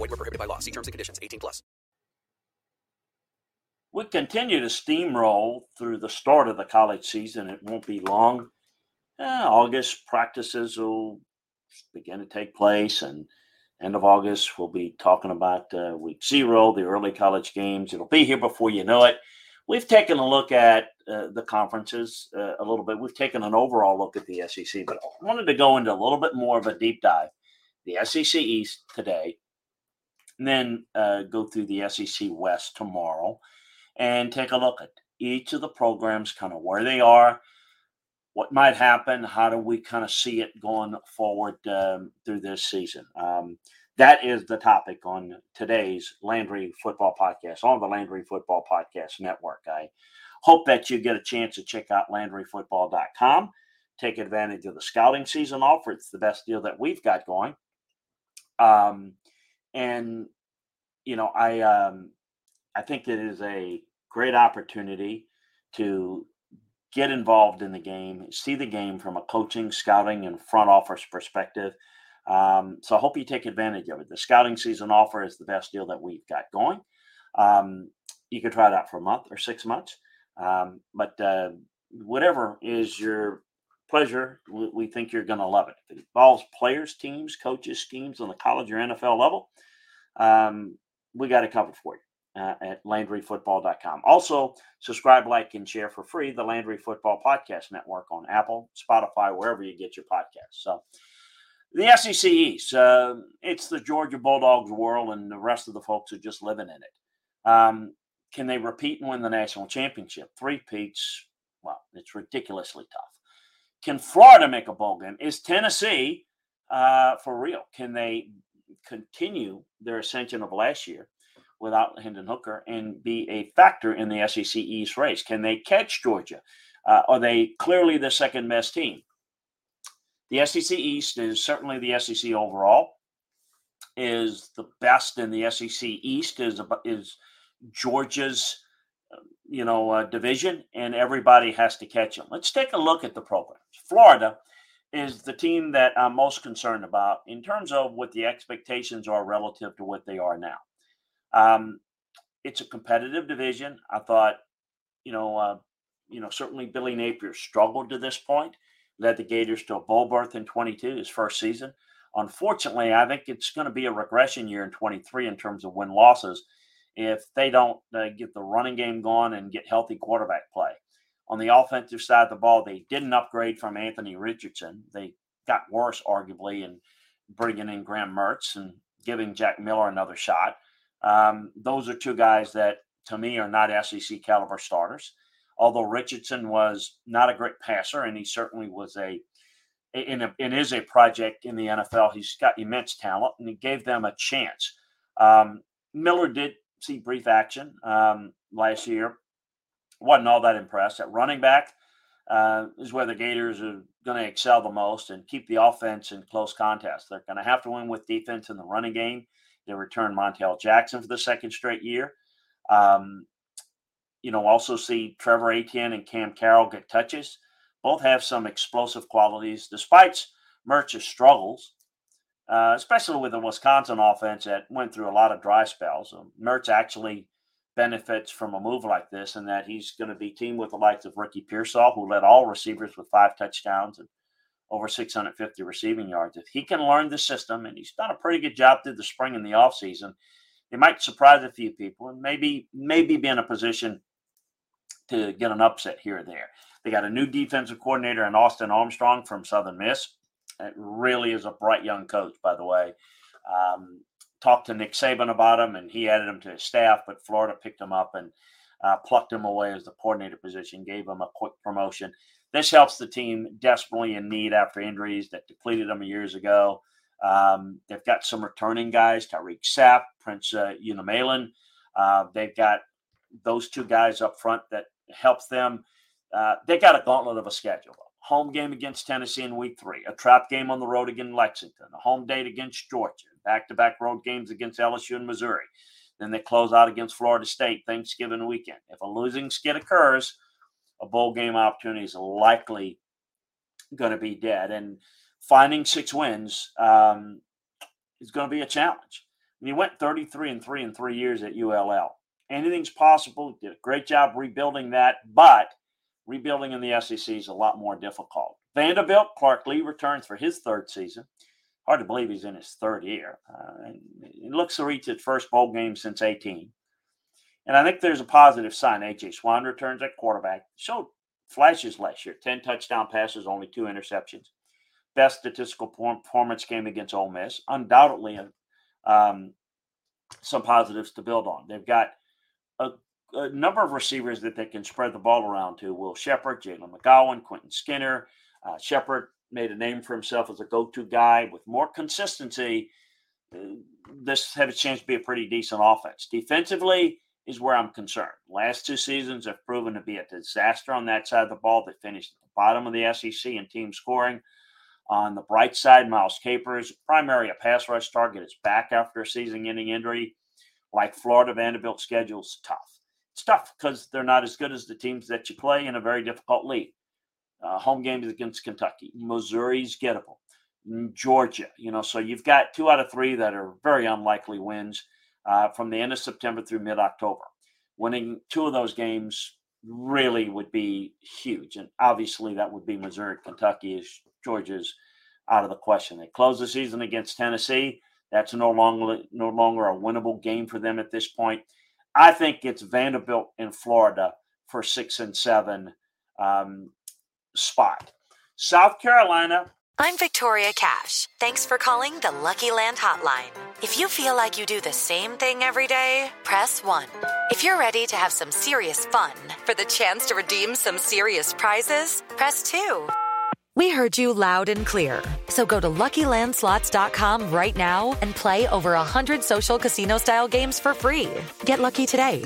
Void were prohibited by law. See terms and conditions. 18 plus. We continue to steamroll through the start of the college season. It won't be long. Uh, August practices will begin to take place, and end of August we'll be talking about uh, week zero, the early college games. It'll be here before you know it. We've taken a look at uh, the conferences uh, a little bit. We've taken an overall look at the SEC, but I wanted to go into a little bit more of a deep dive. The SEC East today, and then uh, go through the SEC West tomorrow, and take a look at each of the programs, kind of where they are, what might happen, how do we kind of see it going forward um, through this season. Um, that is the topic on today's Landry Football Podcast on the Landry Football Podcast Network. I hope that you get a chance to check out LandryFootball.com. Take advantage of the scouting season offer. It's the best deal that we've got going. Um, and you know, I um, I think it is a great opportunity to get involved in the game, see the game from a coaching, scouting, and front office perspective. Um, so I hope you take advantage of it. The scouting season offer is the best deal that we've got going. Um, you can try it out for a month or six months, um, but uh, whatever is your pleasure, we, we think you're going to love it. If it involves players, teams, coaches, schemes on the college or NFL level, um, we got it covered for you. Uh, at LandryFootball.com. Also, subscribe, like, and share for free the Landry Football Podcast Network on Apple, Spotify, wherever you get your podcasts. So, the SEC East, uh, it's the Georgia Bulldogs world, and the rest of the folks are just living in it. Um, can they repeat and win the national championship? Three peats, well, it's ridiculously tough. Can Florida make a bowl game? Is Tennessee uh, for real? Can they continue their ascension of last year? without Hendon Hooker and be a factor in the SEC East race? Can they catch Georgia? Uh, are they clearly the second best team? The SEC East is certainly the SEC overall is the best in the SEC East is is Georgia's you know uh, division and everybody has to catch them. Let's take a look at the programs. Florida is the team that I'm most concerned about in terms of what the expectations are relative to what they are now. Um, it's a competitive division. I thought, you know, uh, you know, certainly Billy Napier struggled to this point, led the Gators to a bowl berth in 22, his first season. Unfortunately, I think it's going to be a regression year in 23 in terms of win losses if they don't uh, get the running game going and get healthy quarterback play. On the offensive side of the ball, they didn't upgrade from Anthony Richardson. They got worse, arguably, in bringing in Graham Mertz and giving Jack Miller another shot. Um, those are two guys that, to me, are not SEC caliber starters. Although Richardson was not a great passer, and he certainly was a in a, and is a project in the NFL. He's got immense talent, and he gave them a chance. Um, Miller did see brief action um, last year. wasn't all that impressed at running back. Uh, is where the Gators are going to excel the most and keep the offense in close contest. They're going to have to win with defense in the running game. They return Montel Jackson for the second straight year. Um, you know, also see Trevor Etienne and Cam Carroll get touches. Both have some explosive qualities, despite Mertz's struggles, uh, especially with the Wisconsin offense that went through a lot of dry spells. Um, Mertz actually benefits from a move like this, in that he's going to be teamed with the likes of Ricky Pearsall, who led all receivers with five touchdowns and over 650 receiving yards. If he can learn the system, and he's done a pretty good job through the spring and the offseason, they might surprise a few people and maybe maybe be in a position to get an upset here or there. They got a new defensive coordinator in Austin Armstrong from Southern Miss. It really is a bright young coach, by the way. Um, talked to Nick Saban about him, and he added him to his staff, but Florida picked him up and uh, plucked him away as the coordinator position, gave him a quick promotion. This helps the team desperately in need after injuries that depleted them years ago. Um, they've got some returning guys, Tyreak Sapp, Prince uh, Umanmielen. Uh, they've got those two guys up front that helps them. Uh, they got a gauntlet of a schedule. Home game against Tennessee in week three, a trap game on the road against Lexington, a home date against Georgia, back to back road games against LSU and Missouri. Then they close out against Florida State Thanksgiving weekend. If a losing skid occurs, a bowl game opportunity is likely going to be dead. And finding six wins um, is going to be a challenge. And he went 33 and 3 in three years at ULL. Anything's possible. Did a great job rebuilding that, but rebuilding in the SEC is a lot more difficult. Vanderbilt, Clark Lea returns for his third season. Hard to believe he's in his third year. Uh, he looks to reach his first bowl game since 18. And I think there's a positive sign. AJ Swann returns at quarterback. Showed flashes last year 10 touchdown passes, only two interceptions. Best statistical performance game against Ole Miss. Undoubtedly, um, some positives to build on. They've got a, a, number of receivers that they can spread the ball around to Will Sheppard, Jalen McGowan, Quentin Skinner. Uh, Sheppard made a name for himself as a go to guy with more consistency. Uh, this had a chance to be a pretty decent offense. Defensively, is where I'm concerned. Last two seasons have proven to be a disaster on that side of the ball. They finished at the bottom of the SEC in team scoring. On the bright side, Miles Capers, primary a pass rush target, is back after a season-ending injury. Like Florida, Vanderbilt schedule's tough. Tough because they're not as good as the teams that you play in a very difficult league. Uh, home games against Kentucky, Missouri's gettable, Georgia. You know, so you've got two out of three that are very unlikely wins uh, from the end of September through mid October. Winning two of those games really would be huge. And obviously, that would be Missouri, Kentucky, as Georgia's out of the question. They close the season against Tennessee. That's no longer no longer a winnable game for them at this point. I think it's Vanderbilt in Florida for six and seven um, spot. South Carolina I'm Victoria Cash. Thanks for calling the Lucky Land Hotline. If you feel like you do the same thing every day, press 1. If you're ready to have some serious fun for the chance to redeem some serious prizes, press 2. We heard you loud and clear. So go to LuckyLandSlots.com right now and play over 100 social casino-style games for free. Get lucky today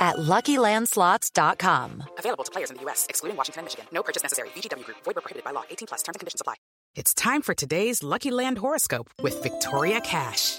at LuckyLandSlots.com. Available to players in the U.S., excluding Washington and Michigan. No purchase necessary. VGW Group. Void were prohibited by law. 18 plus. Terms and conditions apply. It's time for today's Lucky Land horoscope with Victoria Cash.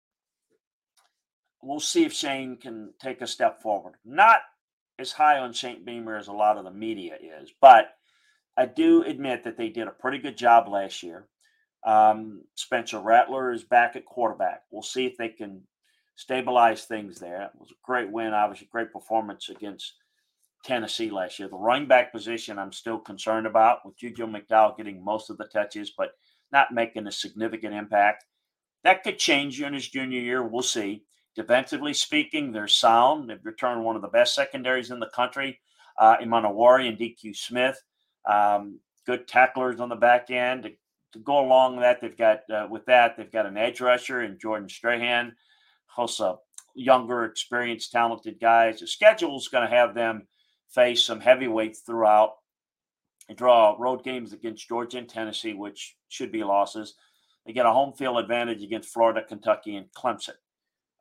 We'll see if Shane can take a step forward. Not as high on Shane Beamer as a lot of the media is, but I do admit that they did a pretty good job last year. Um, Spencer Rattler is back at quarterback. We'll see if they can stabilize things there. It was a great win, obviously, great performance against Tennessee last year. The running back position, I'm still concerned about with Juju McDowell getting most of the touches, but not making a significant impact. That could change in his junior year. We'll see. Defensively speaking, they're sound. They've returned one of the best secondaries in the country, uh, and DQ Smith. Um, good tacklers on the back end. To, to go along with that, they've got uh, with that they've got an edge rusher in Jordan Strachan, also younger, experienced, talented guys. The schedule is going to have them face some heavyweights throughout. They draw road games against Georgia and Tennessee, which should be losses. They get a home field advantage against Florida, Kentucky, and Clemson.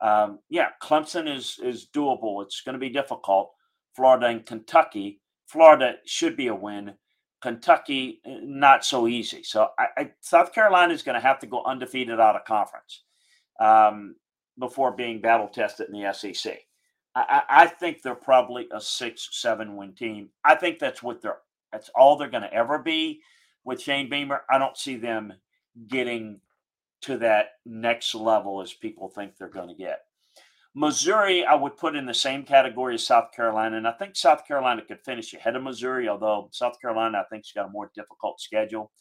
Um, yeah, Clemson is is doable. It's going to be difficult. Florida and Kentucky. Florida should be a win. Kentucky, eh, not so easy. So I, I, South Carolina is going to have to go undefeated out of conference um, before being battle tested in the SEC. I, I think they're probably a six, seven win team. I think that's what they're that's all they're going to ever be with Shane Beamer. I don't see them getting to that next level as people think they're going to get. Missouri, I would put in the same category as South Carolina, and I think South Carolina could finish ahead of Missouri, although South Carolina, I think, has got a more difficult schedule.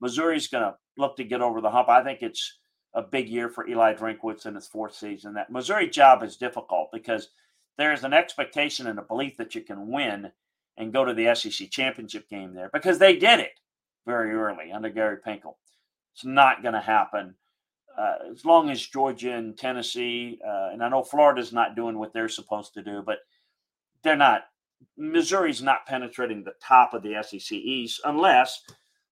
Missouri's going to look to get over the hump. I think it's a big year for Eli Drinkwitz in his fourth season. That Missouri job is difficult because there is an expectation and a belief that you can win and go to the SEC championship game there because they did it very early under Gary Pinkel. It's not going to happen uh, as long as Georgia and Tennessee, uh, and I know Florida's not doing what they're supposed to do, but they're not. Missouri's not penetrating the top of the SEC East unless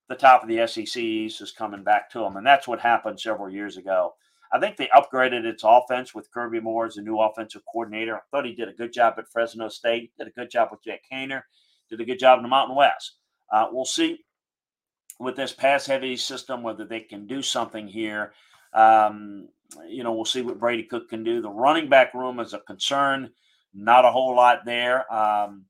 the top of the SEC East is coming back to them, and that's what happened several years ago. I think they upgraded its offense with Kirby Moore as a new offensive coordinator. I thought he did a good job at Fresno State, did a good job with Jake Haener, did a good job in the Mountain West. Uh, we'll see with this pass heavy system whether they can do something here. Um, you know, we'll see what Brady Cook can do. The running back room is a concern. Not a whole lot there. Um,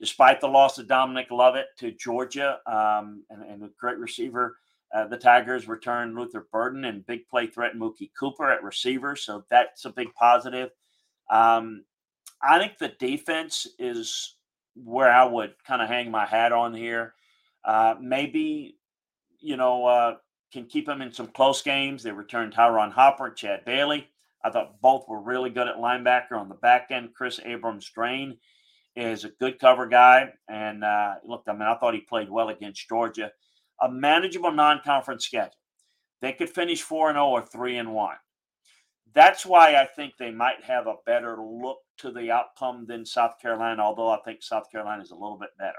despite the loss of Dominic Lovett to Georgia um, and, and, a great receiver, uh, the Tigers returned Luther Burden and big play threat Mookie Cooper at receiver. So that's a big positive. Um, I think the defense is where I would kind of hang my hat on here. Uh, maybe, you know, uh, can keep them in some close games. They returned Tyron Hopper Chad Bailey. I thought both were really good at linebacker on the back end. Kris Abrams-Draine is a good cover guy. And uh, look, I mean, I thought he played well against Georgia. A manageable non conference schedule. They could finish 4 0 or 3 and 1. That's why I think they might have a better look to the outcome than South Carolina, although I think South Carolina is a little bit better.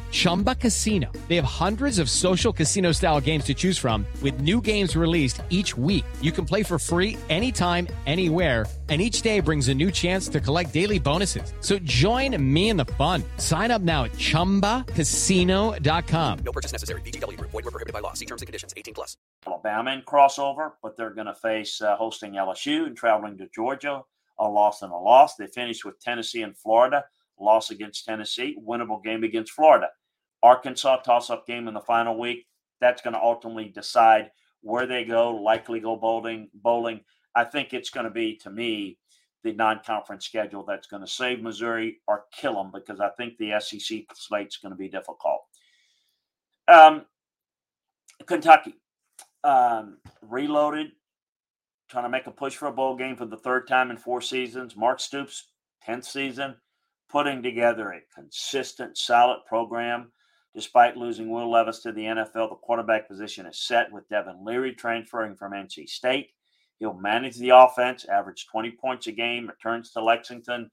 Chumba Casino. They have hundreds of social casino style games to choose from, with new games released each week. You can play for free anytime, anywhere and each day brings a new chance to collect daily bonuses. So join me in the fun. Sign up now at ChumbaCasino.com. No purchase necessary. VGW. Void were prohibited by law. See terms and conditions. 18 plus. Alabama in crossover, but they're going to face uh, hosting LSU and traveling to Georgia. A loss and a loss. They finished with Tennessee and Florida. Loss against Tennessee. Winnable game against Florida. Arkansas toss-up game in the final week. That's going to ultimately decide where they go. Likely go bowling. Bowling I think it's going to be, to me, the non-conference schedule that's going to save Missouri or kill them because I think the SEC slate's going to be difficult. Um, Kentucky um, reloaded, trying to make a push for a bowl game for the third time in four seasons. Mark Stoops, tenth season, putting together a consistent, solid program. Despite losing Will Levis to the NFL, the quarterback position is set with Devin Leary transferring from NC State. He'll manage the offense, average 20 points a game, returns to Lexington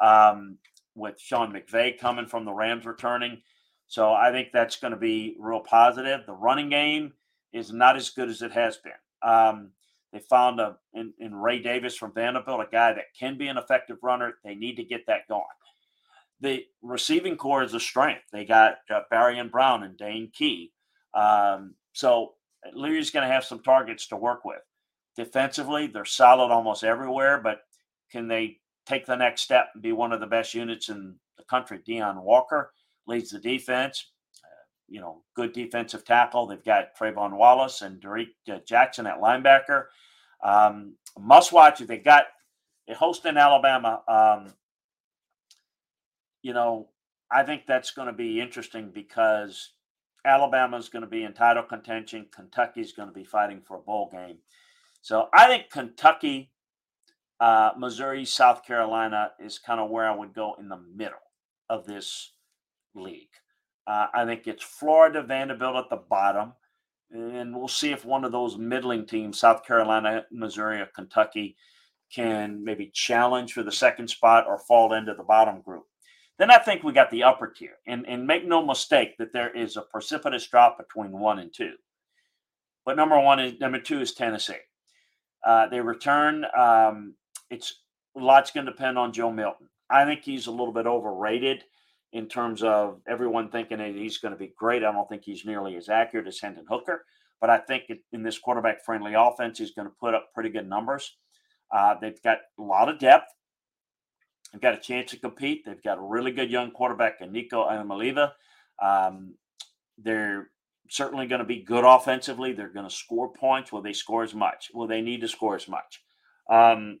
um, with Sean McVay coming from the Rams returning. So I think that's going to be real positive. The running game is not as good as it has been. Um, they found a in, in, Ray Davis from Vanderbilt, a guy that can be an effective runner. They need to get that going. The receiving corps is a strength. They got uh, and Brown and Dane Key. Um, so Leary's going to have some targets to work with. Defensively, they're solid almost everywhere, but can they take the next step and be one of the best units in the country? Deone Walker leads the defense. Uh, you know, good defensive tackle. They've got Trayvon Wallace and Derek uh, Jackson at linebacker. Um, must watch if they got a host in Alabama. Um, you know, I think that's going to be interesting because Alabama is going to be in title contention. Kentucky's going to be fighting for a bowl game. So I think Kentucky, uh, Missouri, South Carolina is kind of where I would go in the middle of this league. Uh, I think it's Florida, Vanderbilt at the bottom. And we'll see if one of those middling teams, South Carolina, Missouri, or Kentucky, can maybe challenge for the second spot or fall into the bottom group. Then I think we got the upper tier. And, and make no mistake that there is a precipitous drop between one and two. But number one is number two is Tennessee. Uh, they return. Um, it's a lot's going to depend on Joe Milton. I think he's a little bit overrated. in terms of everyone thinking that he's going to be great. I don't think he's nearly as accurate as Hendon Hooker, but I think in this quarterback friendly offense, he's going to put up pretty good numbers. Uh, they've got a lot of depth. They've got a chance to compete. They've got a really good young quarterback in Nico Iamaleava. Um, they're certainly going to be good offensively. They're going to score points. Will they score as much? Will they need to score as much? Um,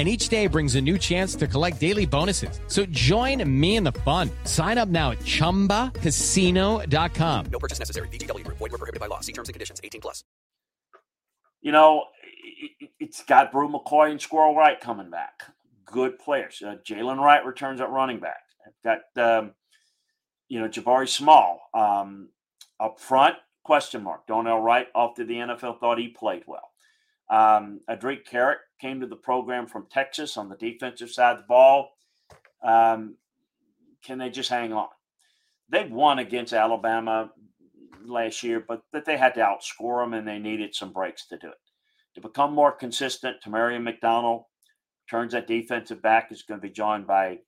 and each day brings a new chance to collect daily bonuses. So join me in the fun. Sign up now at ChumbaCasino.com. No purchase necessary. VGW. Void were prohibited by law. See terms and conditions. 18 plus. You know, it's got Bru McCoy and Squirrel Wright coming back. Good players. Uh, Jaylen Wright returns at running back. I've got, um, you know, Jabari Small um, up front, question mark. Donnell Wright off to the NFL, thought he played well. Um, Adric Carrick came to the program from Texas on the defensive side of the ball. Um, can they just hang on? They won against Alabama last year, but that they had to outscore them and they needed some breaks to do it. To become more consistent, Tamarion McDonald turns that defensive back is going to be joined by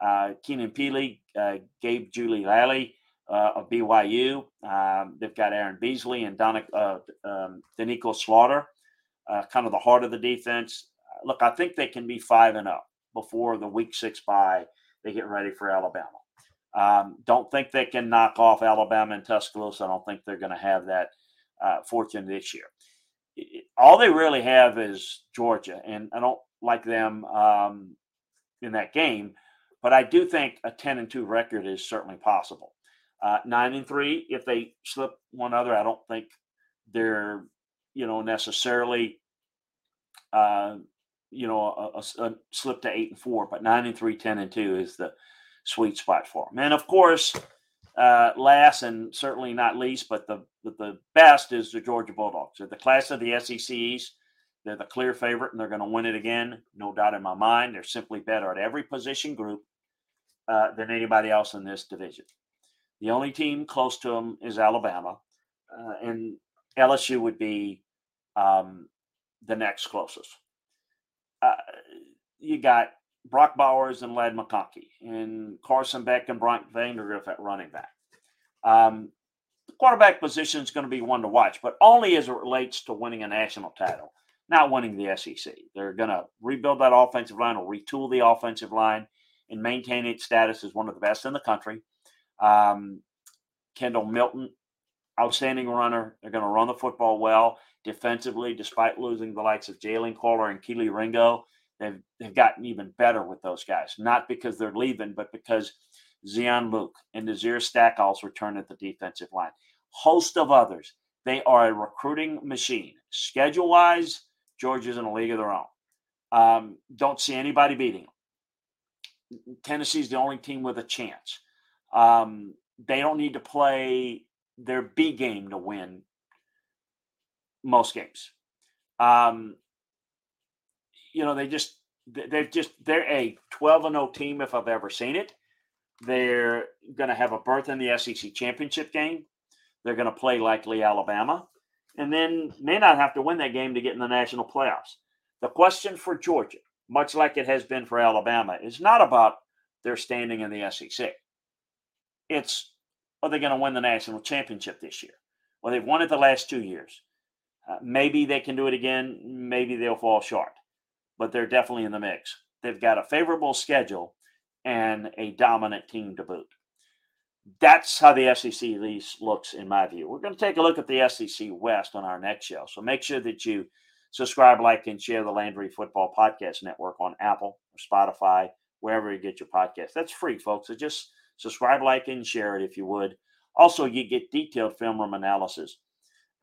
uh, Keenan Pili, uh, Gabe Jeudy-Lally uh, of BYU. Um, they've got Aaron Beasley and Donna, uh, um, Doneiko Slaughter uh, kind of the heart of the defense. Look, I think they can be five and up before the week six bye. They get ready for Alabama. Um, don't think they can knock off Alabama and Tuscaloosa. I don't think they're going to have that uh, fortune this year. All they really have is Georgia, and I don't like them um, in that game. But I do think a ten and two record is certainly possible. Uh, nine and three, if they slip one other, I don't think they're you know, necessarily, uh, you know, a, a, a, slip to eight and four, but nine and three, 10 and two is the sweet spot for them. And of course, uh, last and certainly not least, but the, the, the best is the Georgia Bulldogs. They're the class of the SECs. They're the clear favorite, and they're going to win it again. No doubt in my mind. They're simply better at every position group uh, than anybody else in this division. The only team close to them is Alabama, uh, and LSU would be um, the next closest. Uh, you got Brock Bowers and Ladd McConkey, and Carson Beck and Bryant Vandagriff at running back. Um, the quarterback position is going to be one to watch, but only as it relates to winning a national title, not winning the SEC. They're going to rebuild that offensive line or retool the offensive line and maintain its status as one of the best in the country. Um, Kendall Milton, outstanding runner. They're going to run the football well defensively, despite losing the likes of Jalen Carter and Kelee Ringo. They've, they've gotten even better with those guys, not because they're leaving, but because Zion Luke and Nazir Stackhouse return at the defensive line. Host of others. They are a recruiting machine. Schedule wise, Georgia's in a league of their own. Um, don't see anybody beating them. Tennessee's the only team with a chance. Um, they don't need to play their B game to win most games. Um, you know, they just they're just they're a 12 and 0 team if I've ever seen it. They're going to have a berth in the SEC championship game. They're going to play likely Alabama, and then may not have to win that game to get in the national playoffs. The question for Georgia, much like it has been for Alabama, is not about their standing in the SEC. It's are they going to win the national championship this year? Well, they've won it the last two years. Uh, maybe they can do it again. Maybe they'll fall short, but they're definitely in the mix. They've got a favorable schedule and a dominant team to boot. That's how the SEC looks, in my view. We're going to take a look at the SEC West on our next show. So make sure that you subscribe, like, and share the Landry Football Podcast Network on Apple or Spotify, wherever you get your podcast. That's free, folks. So just subscribe, like, and share it if you would. Also, you get detailed film room analysis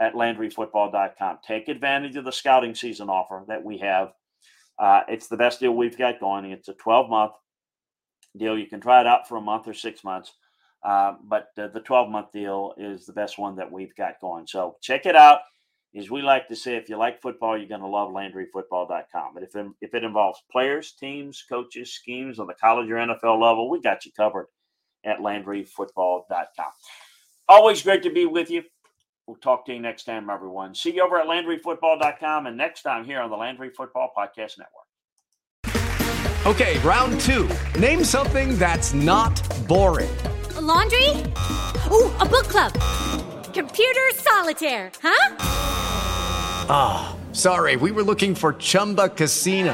at LandryFootball.com. Take advantage of the scouting season offer that we have. Uh, it's the best deal we've got going. It's a 12 month deal. You can try it out for a month or six months. Uh, but the 12 month deal is the best one that we've got going. So check it out. As we like to say, if you like football, you're going to love LandryFootball.com. But if it, if it involves players, teams, coaches, schemes on the college or NFL level, we got you covered at LandryFootball.com. Always great to be with you. We'll talk to you next time, everyone. See you over at LandryFootball.com and next time here on the Landry Football Podcast Network. Okay, round two. Name something that's not boring. A laundry? Ooh, a book club. Computer solitaire, huh? Ah, oh, sorry, we were looking for Chumba Casino.